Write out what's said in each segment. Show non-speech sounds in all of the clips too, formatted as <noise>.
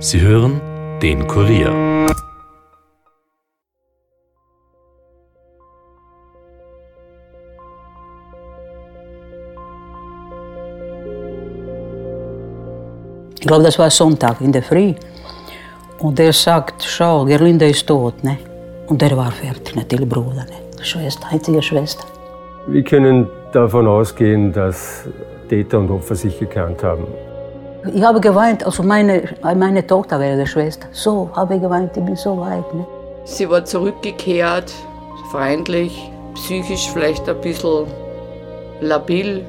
Sie hören den Kurier. Ich glaube, das war Sonntag in der Früh. Und er sagt, schau, Gerlinde ist tot. Ne? Und er war fertig, natürlich Bruder, ne? Schwester, einzige Schwester. Wir können davon ausgehen, dass Täter und Opfer sich gekannt haben. Ich habe geweint, also meine, meine Tochter wäre die Schwester. So habe ich geweint, ich bin so weit. Ne? Sie war zurückgekehrt, freundlich, psychisch vielleicht ein bisschen labil.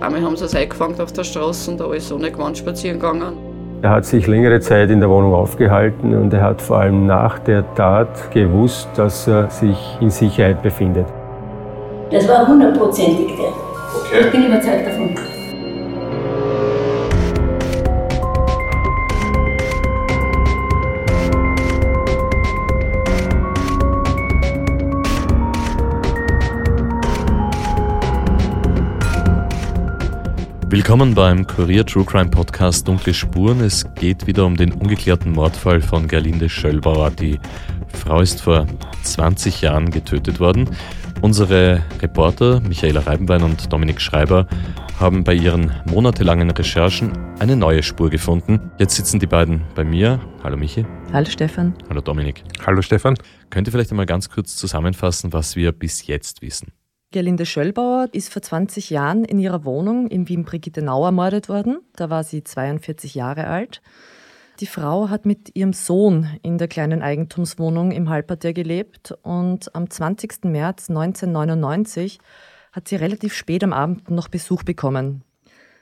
Einmal haben sie es eingefangen auf der Straße und da ist ohne Gewand spazieren gegangen. Er hat sich längere Zeit in der Wohnung aufgehalten und er hat vor allem nach der Tat gewusst, dass er sich in Sicherheit befindet. Das war hundertprozentig der. Okay. Ich bin überzeugt davon. Willkommen beim Kurier True Crime Podcast Dunkle Spuren. Es geht wieder um den ungeklärten Mordfall von Gerlinde Schöllbauer. Die Frau ist vor 20 Jahren getötet worden. Unsere Reporter Michaela Reibenwein und Dominik Schreiber haben bei ihren monatelangen Recherchen eine neue Spur gefunden. Jetzt sitzen die beiden bei mir. Hallo Michi. Hallo Stefan. Hallo Dominik. Hallo Stefan. Könnt ihr vielleicht einmal ganz kurz zusammenfassen, was wir bis jetzt wissen? Gerlinde Schöllbauer ist vor 20 Jahren in ihrer Wohnung in Wien-Brigitte-Nau ermordet worden. Da war sie 42 Jahre alt. Die Frau hat mit ihrem Sohn in der kleinen Eigentumswohnung im Halbertier gelebt und am 20. März 1999 hat sie relativ spät am Abend noch Besuch bekommen.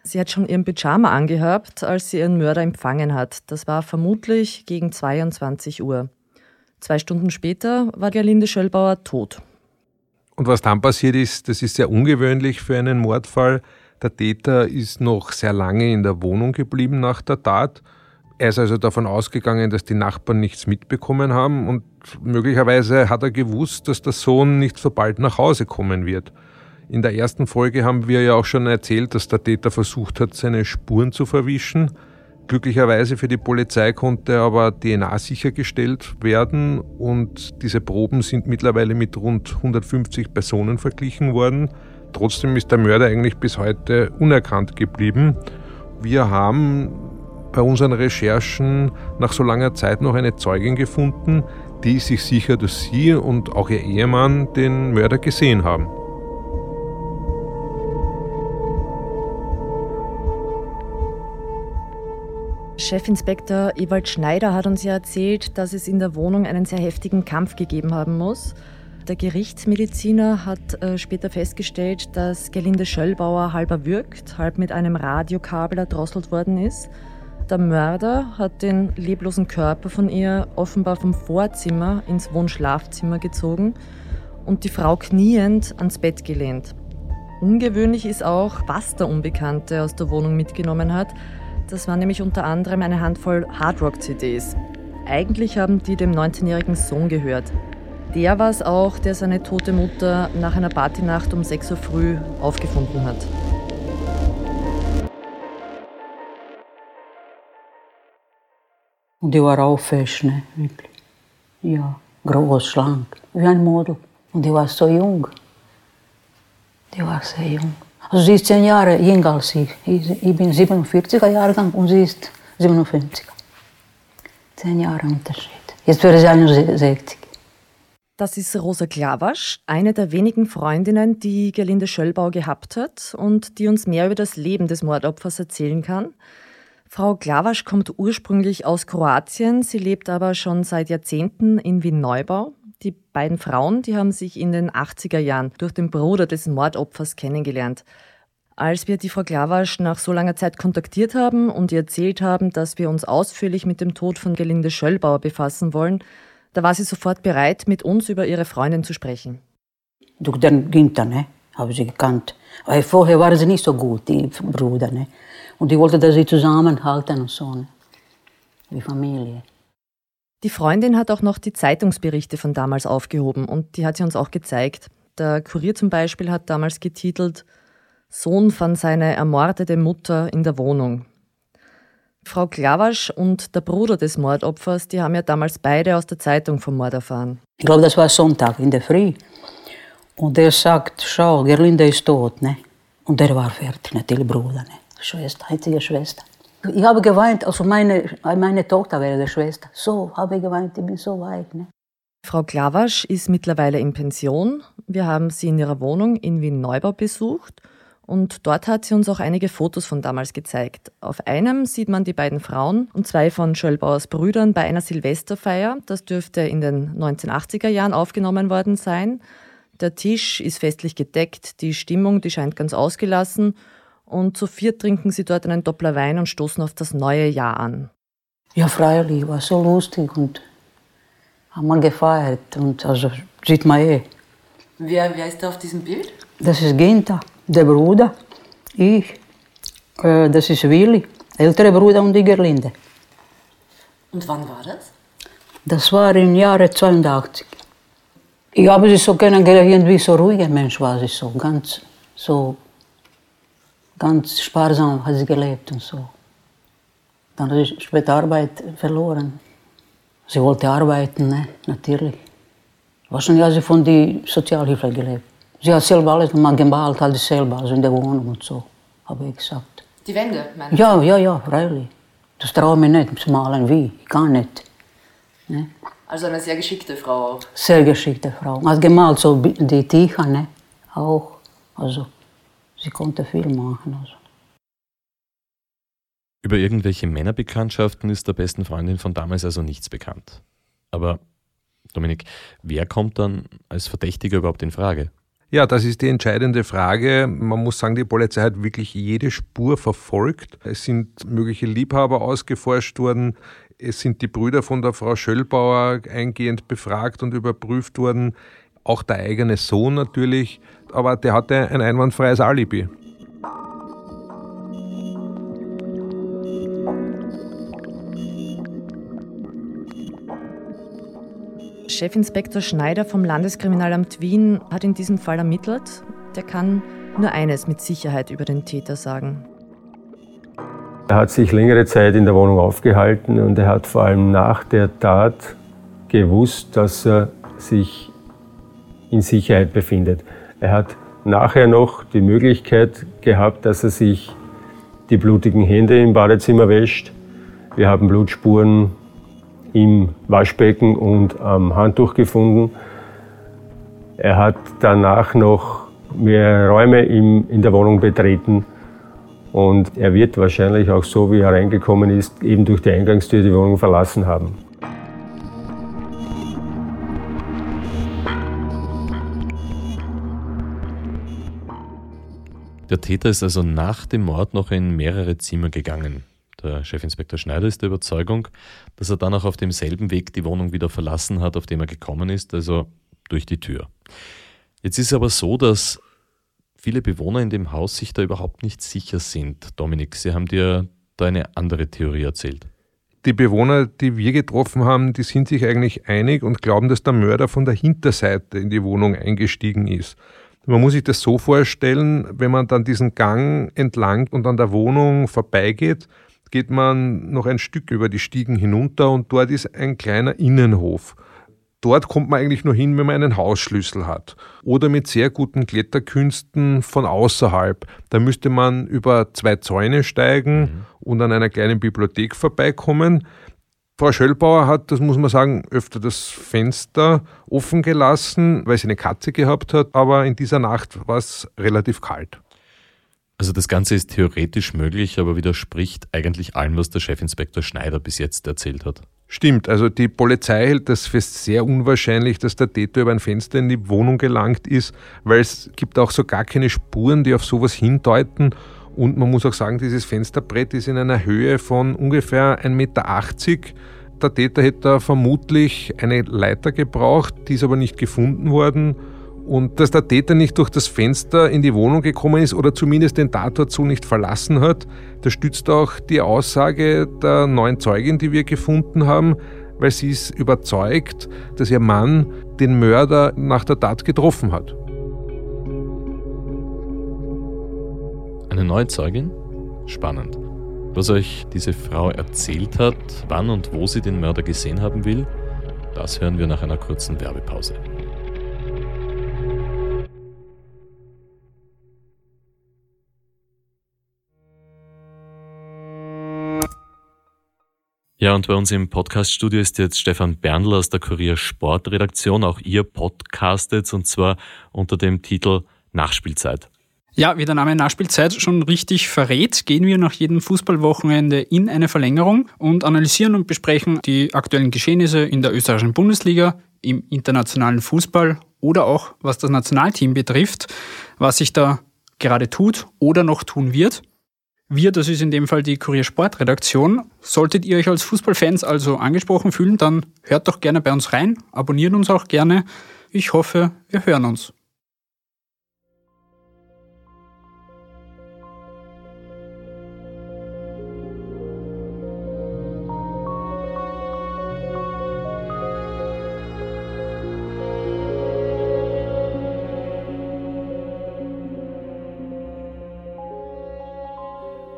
Sie hat schon ihren Pyjama angehabt, als sie ihren Mörder empfangen hat. Das war vermutlich gegen 22 Uhr. Zwei Stunden später war Gerlinde Schöllbauer tot. Und was dann passiert ist, das ist sehr ungewöhnlich für einen Mordfall. Der Täter ist noch sehr lange in der Wohnung geblieben nach der Tat. Er ist also davon ausgegangen, dass die Nachbarn nichts mitbekommen haben und möglicherweise hat er gewusst, dass der Sohn nicht so bald nach Hause kommen wird. In der ersten Folge haben wir ja auch schon erzählt, dass der Täter versucht hat, seine Spuren zu verwischen. Glücklicherweise für die Polizei konnte aber DNA sichergestellt werden und diese Proben sind mittlerweile mit rund 150 Personen verglichen worden. Trotzdem ist der Mörder eigentlich bis heute unerkannt geblieben. Wir haben bei unseren Recherchen nach so langer Zeit noch eine Zeugin gefunden, die sich sicher, dass sie und auch ihr Ehemann den Mörder gesehen haben. Chefinspektor Ewald Schneider hat uns ja erzählt, dass es in der Wohnung einen sehr heftigen Kampf gegeben haben muss. Der Gerichtsmediziner hat äh, später festgestellt, dass Gerlinde Schöllbauer halb erwürgt, halb mit einem Radiokabel erdrosselt worden ist. Der Mörder hat den leblosen Körper von ihr offenbar vom Vorzimmer ins Wohnschlafzimmer gezogen und die Frau kniend ans Bett gelehnt. Ungewöhnlich ist auch, was der Unbekannte aus der Wohnung mitgenommen hat. Das war nämlich unter anderem eine Handvoll Hardrock-CDs. Eigentlich haben die dem 19-jährigen Sohn gehört. Der war es auch, der seine tote Mutter nach einer Partynacht um 6 Uhr früh aufgefunden hat. Und die war auch fesch, ne? Wirklich. Ja, groß, schlank, wie ein Model. Und die war so jung. Die war sehr jung. Sie ist zehn Jahre jünger als ich. Ich, bin 47er Jahrgang und sie ist 57. Zehn Jahre Unterschied. Jetzt wäre sie 61. Das ist Rosa Klawasch, eine der wenigen Freundinnen, die Gerlinde Schöllbau gehabt hat und die uns mehr über das Leben des Mordopfers erzählen kann. Frau Klawasch kommt ursprünglich aus Kroatien, sie lebt aber schon seit Jahrzehnten in Wien-Neubau. Die beiden Frauen, die haben sich in den 80er Jahren durch den Bruder des Mordopfers kennengelernt. Als wir die Frau Klawasch nach so langer Zeit kontaktiert haben und ihr erzählt haben, dass wir uns ausführlich mit dem Tod von Gelinde Schöllbauer befassen wollen, da war sie sofort bereit, mit uns über ihre Freundin zu sprechen. Durch den Günther, ne, habe sie gekannt. Weil vorher waren sie nicht so gut, die Brüder. Ne. Und ich wollte, dass sie zusammenhalten und so. Ne. Wie Familie. Die Freundin hat auch noch die Zeitungsberichte von damals aufgehoben und die hat sie uns auch gezeigt. Der Kurier zum Beispiel hat damals getitelt Sohn fand seine ermordete Mutter in der Wohnung. Frau Klawasch und der Bruder des Mordopfers, die haben ja damals beide aus der Zeitung vom Mord erfahren. Ich glaube, das war Sonntag in der Früh. Und er sagt, schau, Gerlinde ist tot. Ne? Und er war fertig, natürlich Bruder, ne? Schwester, einzige Schwester. Ich habe geweint, also meine, meine Tochter wäre die Schwester. So habe ich geweint, ich bin so weit. Ne? Frau Klawasch ist mittlerweile in Pension. Wir haben sie in ihrer Wohnung in Wien-Neubau besucht und dort hat sie uns auch einige Fotos von damals gezeigt. Auf einem sieht man die beiden Frauen und zwei von Schöllbauers Brüdern bei einer Silvesterfeier. Das dürfte in den 1980er Jahren aufgenommen worden sein. Der Tisch ist festlich gedeckt, die Stimmung, die scheint ganz ausgelassen und zu viert trinken sie dort einen Doppler Wein und stoßen auf das neue Jahr an. Ja, freilich, war so lustig und haben wir gefeiert und also sieht man eh. Wer, wer ist da auf diesem Bild? Das ist Ginta, der Bruder, ich, äh, das ist Willi, ältere Bruder und die Gerlinde. Und wann war das? Das war im Jahre 82. Ich habe sie so kennengelernt, irgendwie so ruhiger Mensch war sie so, ganz so ganz sparsam hat sie gelebt und so. Dann hat sie später Arbeit verloren. Sie wollte arbeiten, ne? natürlich. Wahrscheinlich hat sie von der Sozialhilfe gelebt. Sie hat selber alles mal gemalt, alles selber, also in der Wohnung und so, habe ich gesagt. Die Wände, meinst Ja, ja, ja, freilich. Das traue ich mir nicht zu malen, wie, ich kann nicht. Ne? Also eine sehr geschickte Frau auch. Sehr geschickte Frau. Hat gemalt, so die Tücher, ne? auch. Also, sie konnte viel machen. Also. Über irgendwelche Männerbekanntschaften ist der besten Freundin von damals also nichts bekannt. Aber Dominik, wer kommt dann als Verdächtiger überhaupt in Frage? Ja, das ist die entscheidende Frage. Man muss sagen, die Polizei hat wirklich jede Spur verfolgt. Es sind mögliche Liebhaber ausgeforscht worden. Es sind die Brüder von der Frau Schöllbauer eingehend befragt und überprüft worden. Auch der eigene Sohn natürlich. Aber der hatte ein einwandfreies Alibi. Chefinspektor Schneider vom Landeskriminalamt Wien hat in diesem Fall ermittelt. Der kann nur eines mit Sicherheit über den Täter sagen. Er hat sich längere Zeit in der Wohnung aufgehalten und er hat vor allem nach der Tat gewusst, dass er sich in Sicherheit befindet. Er hat nachher noch die Möglichkeit gehabt, dass er sich die blutigen Hände im Badezimmer wäscht. Wir haben Blutspuren im Waschbecken und am Handtuch gefunden. Er hat danach noch mehrere Räume in der Wohnung betreten und er wird wahrscheinlich auch so, wie er reingekommen ist, eben durch die Eingangstür die Wohnung verlassen haben. Der Täter ist also nach dem Mord noch in mehrere Zimmer gegangen. Der Chefinspektor Schneider ist der Überzeugung, dass er dann auch auf demselben Weg die Wohnung wieder verlassen hat, auf dem er gekommen ist, also durch die Tür. Jetzt ist es aber so, dass viele Bewohner in dem Haus sich da überhaupt nicht sicher sind. Dominik, Sie haben dir da eine andere Theorie erzählt. Die Bewohner, die wir getroffen haben, die sind sich eigentlich einig und glauben, dass der Mörder von der Hinterseite in die Wohnung eingestiegen ist. Man muss sich das so vorstellen, wenn man dann diesen Gang entlang und an der Wohnung vorbeigeht, geht man noch ein Stück über die Stiegen hinunter und dort ist ein kleiner Innenhof. Dort kommt man eigentlich nur hin, wenn man einen Hausschlüssel hat. Oder mit sehr guten Kletterkünsten von außerhalb. Da müsste man über zwei Zäune steigen mhm. und an einer kleinen Bibliothek vorbeikommen. Frau Schöllbauer hat, das muss man sagen, öfter das Fenster offen gelassen, weil sie eine Katze gehabt hat, aber in dieser Nacht war es relativ kalt. Also das Ganze ist theoretisch möglich, aber widerspricht eigentlich allem, was der Chefinspektor Schneider bis jetzt erzählt hat. Stimmt, also die Polizei hält das für sehr unwahrscheinlich, dass der Täter über ein Fenster in die Wohnung gelangt ist, weil es gibt auch so gar keine Spuren, die auf sowas hindeuten. Und man muss auch sagen, dieses Fensterbrett ist in einer Höhe von ungefähr 1,80 Meter. Der Täter hätte vermutlich eine Leiter gebraucht, die ist aber nicht gefunden worden. Und dass der Täter nicht durch das Fenster in die Wohnung gekommen ist oder zumindest den Tatort so nicht verlassen hat, das stützt auch die Aussage der neuen Zeugin, die wir gefunden haben, weil sie ist überzeugt, dass ihr Mann den Mörder nach der Tat getroffen hat. Eine neue Zeugin? Spannend. Was euch diese Frau erzählt hat, wann und wo sie den Mörder gesehen haben will, das hören wir nach einer kurzen Werbepause. Ja, und bei uns im Podcaststudio ist jetzt Stefan Berndl aus der Kurier Sportredaktion. Auch ihr podcastet und zwar unter dem Titel Nachspielzeit. Ja, wie der Name Nachspielzeit schon richtig verrät, gehen wir nach jedem Fußballwochenende in eine Verlängerung und analysieren und besprechen die aktuellen Geschehnisse in der österreichischen Bundesliga, im internationalen Fußball oder auch was das Nationalteam betrifft, was sich da gerade tut oder noch tun wird. Wir, das ist in dem Fall die Kurier Sportredaktion. Solltet ihr euch als Fußballfans also angesprochen fühlen, dann hört doch gerne bei uns rein, abonniert uns auch gerne. Ich hoffe, wir hören uns.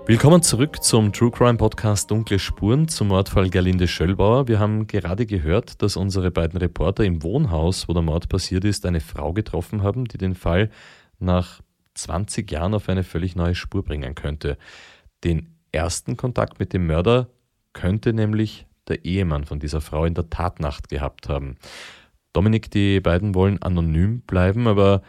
Willkommen zurück zum True Crime Podcast Dunkle Spuren zum Mordfall Gerlinde Schöllbauer. Wir haben gerade gehört, dass unsere beiden Reporter im Wohnhaus, wo der Mord passiert ist, eine Frau getroffen haben, die den Fall nach 20 Jahren auf eine völlig neue Spur bringen könnte. Den ersten Kontakt mit dem Mörder könnte nämlich der Ehemann von dieser Frau in der Tatnacht gehabt haben. Dominik, die beiden wollen anonym bleiben, aber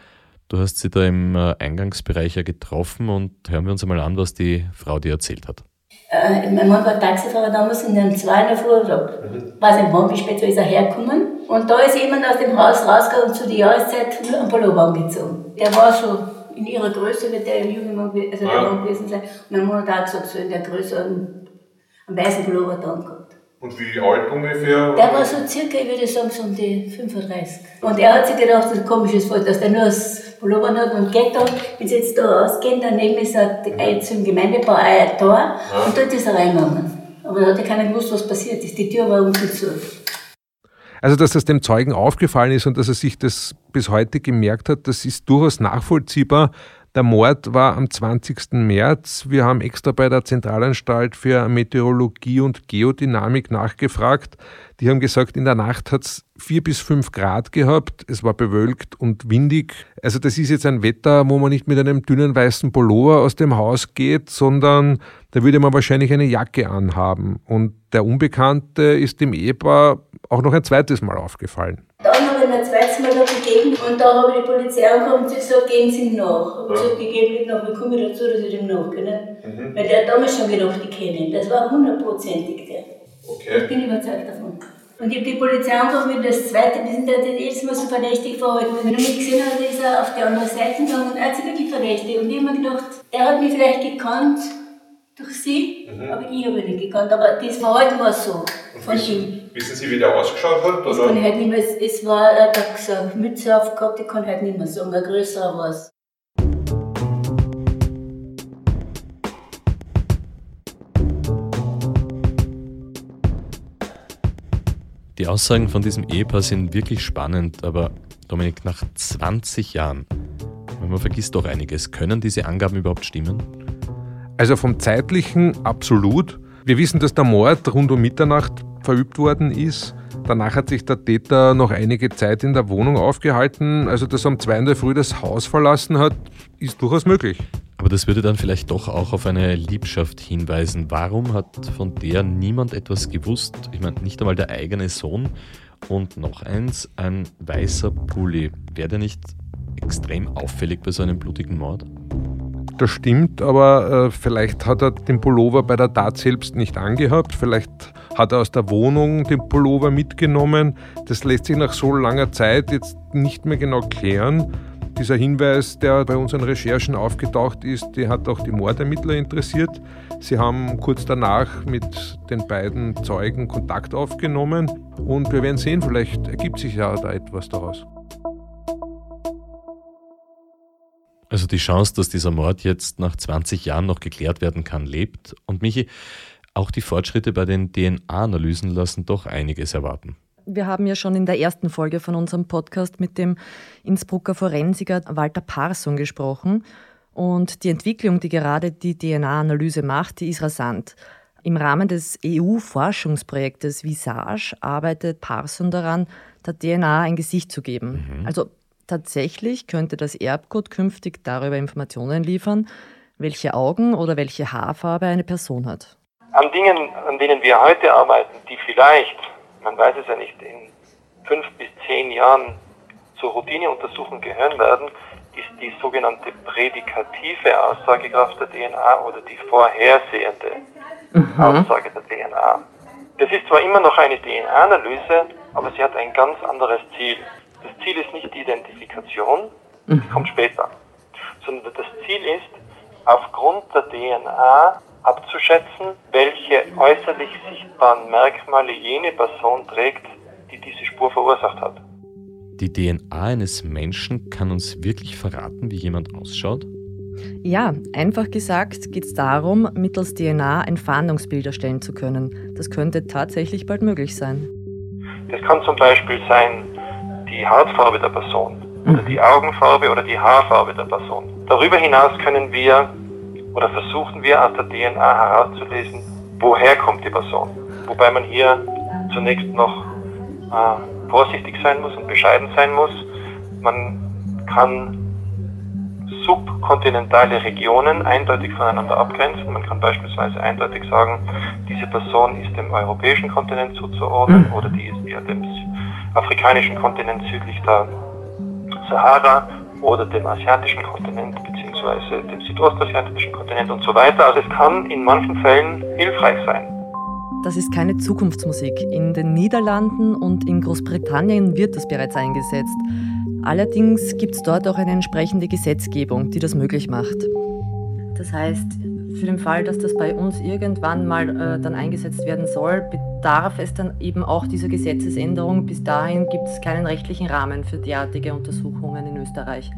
Du hast sie da im äh, Eingangsbereich ja getroffen und hören wir uns einmal an, was die Frau dir erzählt hat. Äh, mein Mann war Taxifahrer damals in den 2 in der Früh, mhm. weiß nicht wann, wie spät ist er hergekommen. Und da ist jemand aus dem Haus rausgegangen und zu der Jahreszeit nur einen Pullover angezogen. Der war so in ihrer Größe, wird der junge Mann, also der Mann gewesen sein. Und mein Mann hat auch gesagt, so in der Größe einen, einen weißen Pullover da gehabt. Und wie alt ungefähr? Der war so circa, ich würde sagen, so um die 35. Und er hat sich gedacht, das ist ein komisches Fall, dass der nur das Hat und geht da, wenn sie jetzt da rausgehen, daneben ist ein, zum Gemeindebau ein Tor ja. und dort ist er reingegangen. Aber da hat ja keiner gewusst, was passiert ist. Die Tür war unten zu. Also, dass das dem Zeugen aufgefallen ist und dass er sich das bis heute gemerkt hat, das ist durchaus nachvollziehbar. Der Mord war am 20. März. Wir haben extra bei der Zentralanstalt für Meteorologie und Geodynamik nachgefragt. Die haben gesagt, in der Nacht hat es vier bis fünf Grad gehabt. Es war bewölkt und windig. Also das ist jetzt ein Wetter, wo man nicht mit einem dünnen weißen Pullover aus dem Haus geht, sondern da würde man wahrscheinlich eine Jacke anhaben. Und der Unbekannte ist dem Ehepaar auch noch ein zweites Mal aufgefallen. Dann habe ich mir ein zweites Mal gegeben und da habe ich die Polizei angekommen und sie gesagt, gehen Sie ihm nach. Und ja. gesagt, ich gehe nicht nach, wie komme ich dazu, dass ich dem nachkenne? Mhm. Weil der hat damals schon gedacht, ich kenne ihn. Das war hundertprozentig der. Okay. Ich bin überzeugt davon. Und ich habe die Polizei angerufen das zweite, die sind halt jedes Mal so verdächtig verhalten. Wenn er mich gesehen hat, ist er auf die andere Seite gegangen und er hat sich wirklich verdächtig. Und ich habe mir gedacht, er hat mich vielleicht gekannt durch sie, mhm. aber ich habe ihn nicht gekannt. Aber das war so von ihm. Wissen Sie, wie der ausgeschaut hat? Das kann ich halt nicht mehr, es war, er hat eine Mütze aufgehabt, ich kann halt nicht mehr sagen, ein größerer war es. Die Aussagen von diesem Ehepaar sind wirklich spannend, aber Dominik, nach 20 Jahren, man vergisst doch einiges, können diese Angaben überhaupt stimmen? Also vom zeitlichen absolut. Wir wissen, dass der Mord rund um Mitternacht verübt worden ist. Danach hat sich der Täter noch einige Zeit in der Wohnung aufgehalten. Also, dass er um zwei in der Früh das Haus verlassen hat, ist durchaus möglich. Aber das würde dann vielleicht doch auch auf eine Liebschaft hinweisen. Warum hat von der niemand etwas gewusst? Ich meine, nicht einmal der eigene Sohn. Und noch eins, ein weißer Pulli. Wäre der nicht extrem auffällig bei so einem blutigen Mord? Das stimmt, aber äh, vielleicht hat er den Pullover bei der Tat selbst nicht angehabt. Vielleicht hat er aus der Wohnung den Pullover mitgenommen. Das lässt sich nach so langer Zeit jetzt nicht mehr genau klären. Dieser Hinweis, der bei unseren Recherchen aufgetaucht ist, der hat auch die Mordermittler interessiert. Sie haben kurz danach mit den beiden Zeugen Kontakt aufgenommen und wir werden sehen, vielleicht ergibt sich ja da etwas daraus. Also die Chance, dass dieser Mord jetzt nach 20 Jahren noch geklärt werden kann, lebt. Und Michi, auch die Fortschritte bei den DNA-Analysen lassen doch einiges erwarten. Wir haben ja schon in der ersten Folge von unserem Podcast mit dem Innsbrucker Forensiker Walter Parson gesprochen. Und die Entwicklung, die gerade die DNA-Analyse macht, die ist rasant. Im Rahmen des EU-Forschungsprojektes Visage arbeitet Parson daran, der DNA ein Gesicht zu geben. Mhm. Also tatsächlich könnte das Erbgut künftig darüber Informationen liefern, welche Augen oder welche Haarfarbe eine Person hat. An Dingen, an denen wir heute arbeiten, die vielleicht, man weiß es ja nicht, in fünf bis zehn Jahren zur Routineuntersuchung gehören werden, ist die sogenannte prädikative Aussagekraft der DNA oder die vorhersehende mhm. Aussage der DNA. Das ist zwar immer noch eine DNA-Analyse, aber sie hat ein ganz anderes Ziel. Das Ziel ist nicht die Identifikation, die mhm. kommt später, sondern das Ziel ist, aufgrund der DNA abzuschätzen, welche äußerlich sichtbaren Merkmale jene Person trägt, die diese Spur verursacht hat. Die DNA eines Menschen kann uns wirklich verraten, wie jemand ausschaut? Ja, einfach gesagt geht es darum, mittels DNA ein Fahndungsbild erstellen zu können. Das könnte tatsächlich bald möglich sein. Das kann zum Beispiel sein die Hautfarbe der Person oder die Augenfarbe oder die Haarfarbe der Person. Darüber hinaus können wir oder versuchen wir aus der DNA herauszulesen, woher kommt die Person. Wobei man hier zunächst noch äh, vorsichtig sein muss und bescheiden sein muss. Man kann subkontinentale Regionen eindeutig voneinander abgrenzen. Man kann beispielsweise eindeutig sagen, diese Person ist dem europäischen Kontinent zuzuordnen mhm. oder die ist eher dem afrikanischen Kontinent südlich der Sahara oder dem asiatischen Kontinent bzw. dem südostasiatischen Kontinent und so weiter. Also es kann in manchen Fällen hilfreich sein. Das ist keine Zukunftsmusik. In den Niederlanden und in Großbritannien wird das bereits eingesetzt. Allerdings gibt es dort auch eine entsprechende Gesetzgebung, die das möglich macht. Das heißt, für den Fall, dass das bei uns irgendwann mal äh, dann eingesetzt werden soll, bedarf es dann eben auch dieser Gesetzesänderung. Bis dahin gibt es keinen rechtlichen Rahmen für derartige Untersuchungen in Österreich.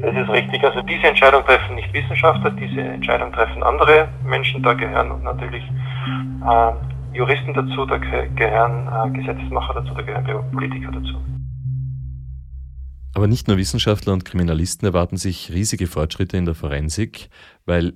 Das ist richtig. Also diese Entscheidung treffen nicht Wissenschaftler, diese Entscheidung treffen andere Menschen. Da gehören natürlich äh, Juristen dazu, da gehören äh, Gesetzesmacher dazu, da gehören Politiker dazu. Aber nicht nur Wissenschaftler und Kriminalisten erwarten sich riesige Fortschritte in der Forensik, weil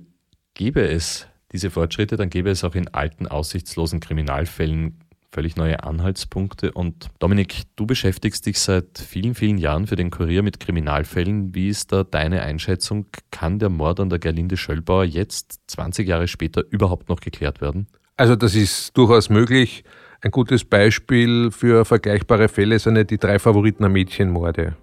gäbe es diese Fortschritte, dann gäbe es auch in alten, aussichtslosen Kriminalfällen völlig neue Anhaltspunkte. Und Dominik, du beschäftigst dich seit vielen, vielen Jahren für den Kurier mit Kriminalfällen. Wie ist da deine Einschätzung? Kann der Mord an der Gerlinde Schöllbauer jetzt, 20 Jahre später, überhaupt noch geklärt werden? Also das ist durchaus möglich. Ein gutes Beispiel für vergleichbare Fälle sind die drei Favoriten am Mädchenmorde.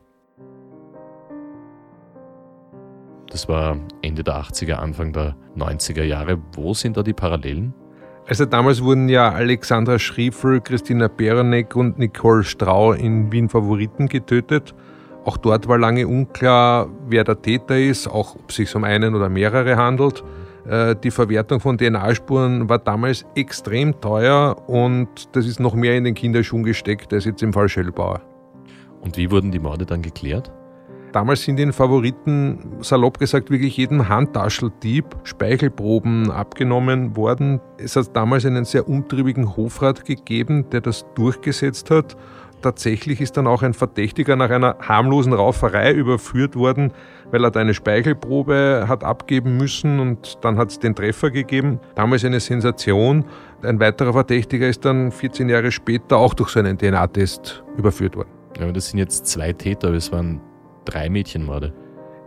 Das war Ende der 80er, Anfang der 90er Jahre. Wo sind da die Parallelen? Also damals wurden ja Alexandra Schriefel, Christina Berenek und Nicole Strau in Wien Favoriten getötet. Auch dort war lange unklar, wer der Täter ist, auch ob es sich um einen oder mehrere handelt. Äh, die Verwertung von DNA-Spuren war damals extrem teuer und das ist noch mehr in den Kinderschuhen gesteckt als jetzt im Fall Schellbauer. Und wie wurden die Morde dann geklärt? Damals sind den Favoriten, salopp gesagt, wirklich jedem Handtascheldieb Speichelproben abgenommen worden. Es hat damals einen sehr umtriebigen Hofrat gegeben, der das durchgesetzt hat. Tatsächlich ist dann auch ein Verdächtiger nach einer harmlosen Rauferei überführt worden, weil er da eine Speichelprobe hat abgeben müssen und dann hat es den Treffer gegeben. Damals eine Sensation. Ein weiterer Verdächtiger ist dann 14 Jahre später auch durch so einen DNA-Test überführt worden. Ja, aber das sind jetzt zwei Täter, es waren drei Mädchenmorde.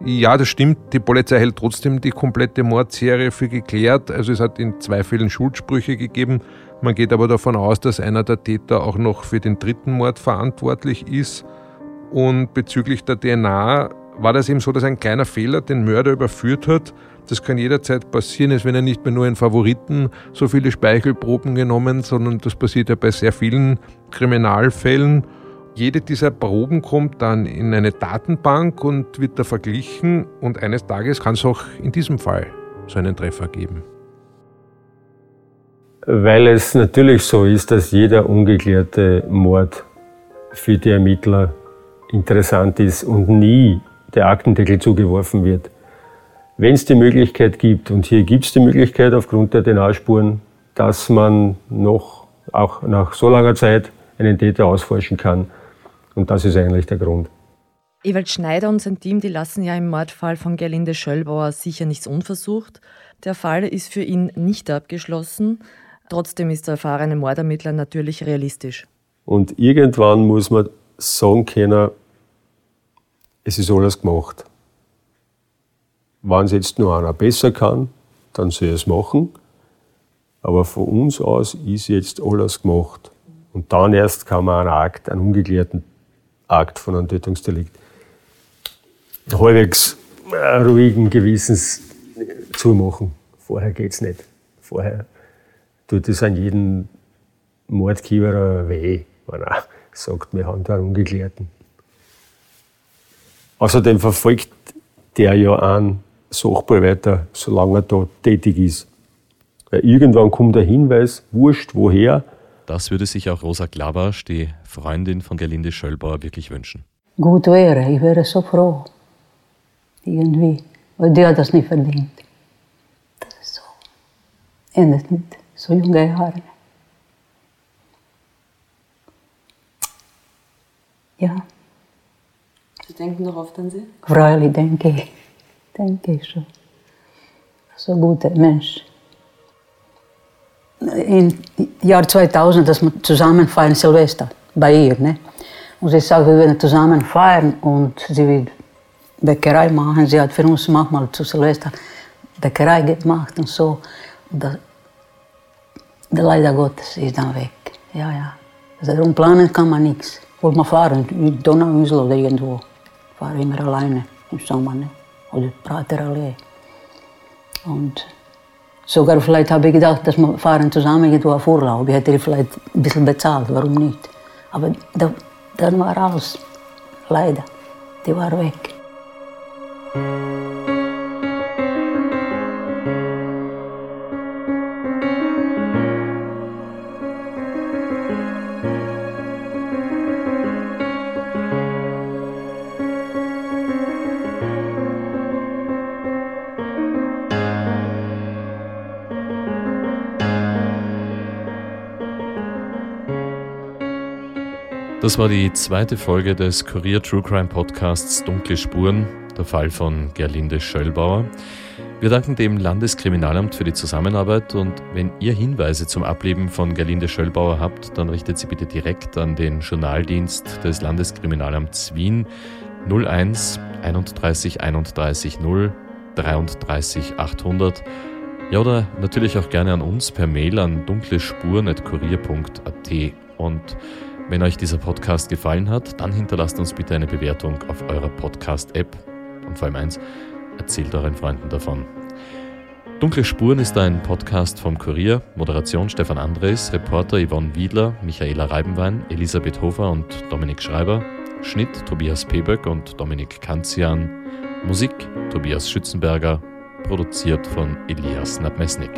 Ja, das stimmt. Die Polizei hält trotzdem die komplette Mordserie für geklärt. Also es hat in zwei Fällen Schuldsprüche gegeben. Man geht aber davon aus, dass einer der Täter auch noch für den dritten Mord verantwortlich ist. Und bezüglich der DNA war das eben so, dass ein kleiner Fehler den Mörder überführt hat. Das kann jederzeit passieren, es werden ja nicht mehr nur in Favoriten so viele Speichelproben genommen, sondern das passiert ja bei sehr vielen Kriminalfällen. Jede dieser Proben kommt dann in eine Datenbank und wird da verglichen und eines Tages kann es auch in diesem Fall so einen Treffer geben. Weil es natürlich so ist, dass jeder ungeklärte Mord für die Ermittler interessant ist und nie der Aktendeckel zugeworfen wird. Wenn es die Möglichkeit gibt, und hier gibt es die Möglichkeit aufgrund der DNA-Spuren, dass man noch, auch nach so langer Zeit, einen Täter ausforschen kann, und das ist eigentlich der Grund. Ewald Schneider und sein Team, die lassen ja im Mordfall von Gerlinde Schöllbauer sicher nichts unversucht. Der Fall ist für ihn nicht abgeschlossen. Trotzdem ist der erfahrene Mordermittler natürlich realistisch. Und irgendwann muss man sagen können, es ist alles gemacht. Wenn es jetzt nur einer besser kann, dann soll er es machen. Aber von uns aus ist jetzt alles gemacht. Und dann erst kann man einen Akt, einen ungeklärten Akt von einem Tötungsdelikt halbwegs äh, ruhigen Gewissens zumachen. Vorher geht es nicht. Vorher tut es an jeden Mordkieberer weh, wenn er <laughs> sagt, wir haben da einen Ungeklärten. Außerdem verfolgt der ja einen Sachball weiter, solange er da tätig ist. Weil irgendwann kommt der Hinweis, wurscht woher. Das würde sich auch Rosa Klabasch, die Freundin von Gerlinde Schöllbauer, wirklich wünschen. Gut wäre, ich wäre so froh. Irgendwie. Und die hat das nicht verdient. Das ist so. Endet mit so junge Jahren. Ja, Sie denken doch oft an sie? freilich denke ich. Denke ich schon. So ein guter Mensch. Im Jahr 2000, dass wir zusammen feiern Silvester bei ihr. Ne? Und sie sagt, wir werden zusammen feiern und sie will Bäckerei machen. Sie hat für uns manchmal zu Silvester Bäckerei gemacht und so. Und das, der leider Gottes ist dann weg. Ja, ja. Also darum planen kann man nichts. Wollt man fahren, in Donauinsel oder irgendwo. Fahre immer alleine im Sommer. Ne? Oder Praterallee. Und sogar vielleicht habe ich gedacht, dass wir fahren zusammen irgendwo auf Urlaub. Ich hätte vielleicht ein bisschen bezahlt, warum nicht? Aber da, dann war alles. Leider. Die war weg. Das war die zweite Folge des Kurier True Crime Podcasts Dunkle Spuren, der Fall von Gerlinde Schöllbauer. Wir danken dem Landeskriminalamt für die Zusammenarbeit und wenn ihr Hinweise zum Ableben von Gerlinde Schöllbauer habt, dann richtet sie bitte direkt an den Journaldienst des Landeskriminalamts Wien 01 31 31 0 33 800 ja, oder natürlich auch gerne an uns per Mail an dunklespuren.kurier.at. Und wenn euch dieser Podcast gefallen hat, dann hinterlasst uns bitte eine Bewertung auf eurer Podcast-App. Und vor allem eins, erzählt euren Freunden davon. Dunkle Spuren ist ein Podcast vom Kurier. Moderation Stefan Andres, Reporter Yvonne Wiedler, Michaela Reibenwein, Elisabeth Hofer und Dominik Schreiber. Schnitt Tobias Peböck und Dominik Kanzian. Musik Tobias Schützenberger, produziert von Elias Nabmesnik.